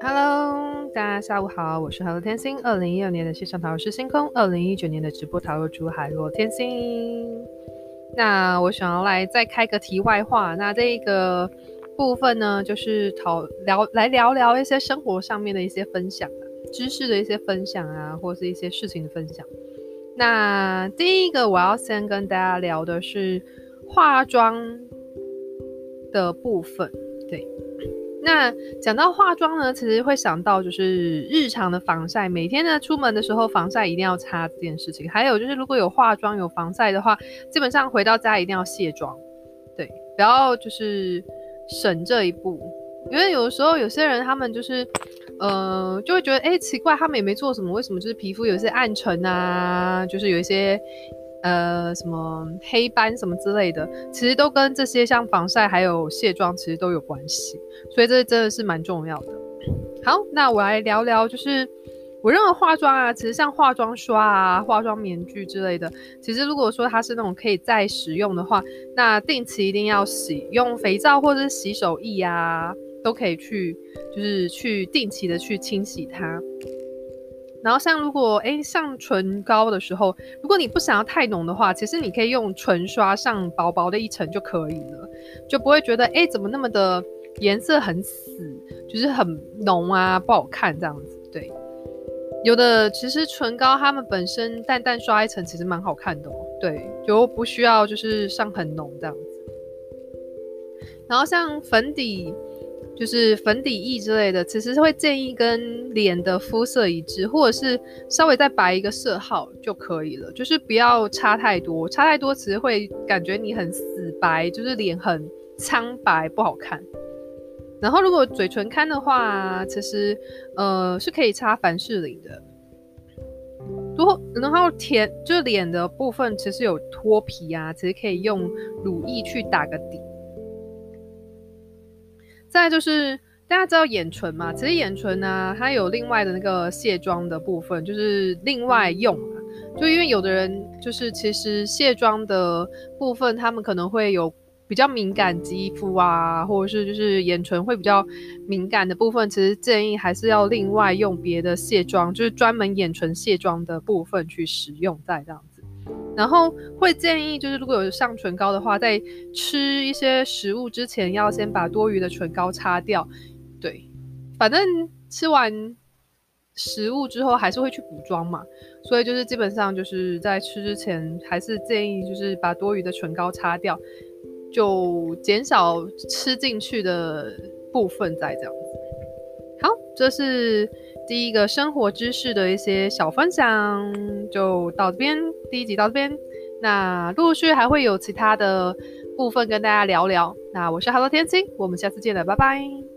Hello，大家下午好，我是海洛天星。二零一二年的线上塔罗师星空，二零一九年的直播塔罗主海洛天星。那我想要来再开个题外话，那这个部分呢，就是讨聊来聊聊一些生活上面的一些分享啊，知识的一些分享啊，或是一些事情的分享。那第一个我要先跟大家聊的是化妆的部分，对。那讲到化妆呢，其实会想到就是日常的防晒，每天呢出门的时候防晒一定要擦这件事情。还有就是如果有化妆有防晒的话，基本上回到家一定要卸妆，对，不要就是省这一步，因为有时候有些人他们就是，呃，就会觉得哎奇怪，他们也没做什么，为什么就是皮肤有一些暗沉啊，就是有一些。呃，什么黑斑什么之类的，其实都跟这些像防晒还有卸妆其实都有关系，所以这真的是蛮重要的。好，那我来聊聊，就是我认为化妆啊，其实像化妆刷啊、化妆棉具之类的，其实如果说它是那种可以再使用的话，那定期一定要洗，用肥皂或者是洗手液啊，都可以去，就是去定期的去清洗它。然后像如果诶上唇膏的时候，如果你不想要太浓的话，其实你可以用唇刷上薄薄的一层就可以了，就不会觉得诶怎么那么的颜色很死，就是很浓啊，不好看这样子。对，有的其实唇膏它们本身淡淡刷一层其实蛮好看的哦。对，就不需要就是上很浓这样子。然后像粉底。就是粉底液之类的，其实是会建议跟脸的肤色一致，或者是稍微再白一个色号就可以了。就是不要差太多，差太多其实会感觉你很死白，就是脸很苍白，不好看。然后如果嘴唇干的话，其实呃是可以擦凡士林的。如果然后甜就是脸的部分，其实有脱皮啊，其实可以用乳液去打个底。再就是大家知道眼唇嘛，其实眼唇呢、啊，它有另外的那个卸妆的部分，就是另外用啊。就因为有的人就是其实卸妆的部分，他们可能会有比较敏感肌肤啊，或者是就是眼唇会比较敏感的部分，其实建议还是要另外用别的卸妆，就是专门眼唇卸妆的部分去使用，再这样。然后会建议，就是如果有上唇膏的话，在吃一些食物之前，要先把多余的唇膏擦掉。对，反正吃完食物之后还是会去补妆嘛，所以就是基本上就是在吃之前，还是建议就是把多余的唇膏擦掉，就减少吃进去的部分，再这样。好，这是。第一个生活知识的一些小分享就到这边，第一集到这边，那陆续还会有其他的部分跟大家聊聊。那我是 Hello 天星，我们下次见了，拜拜。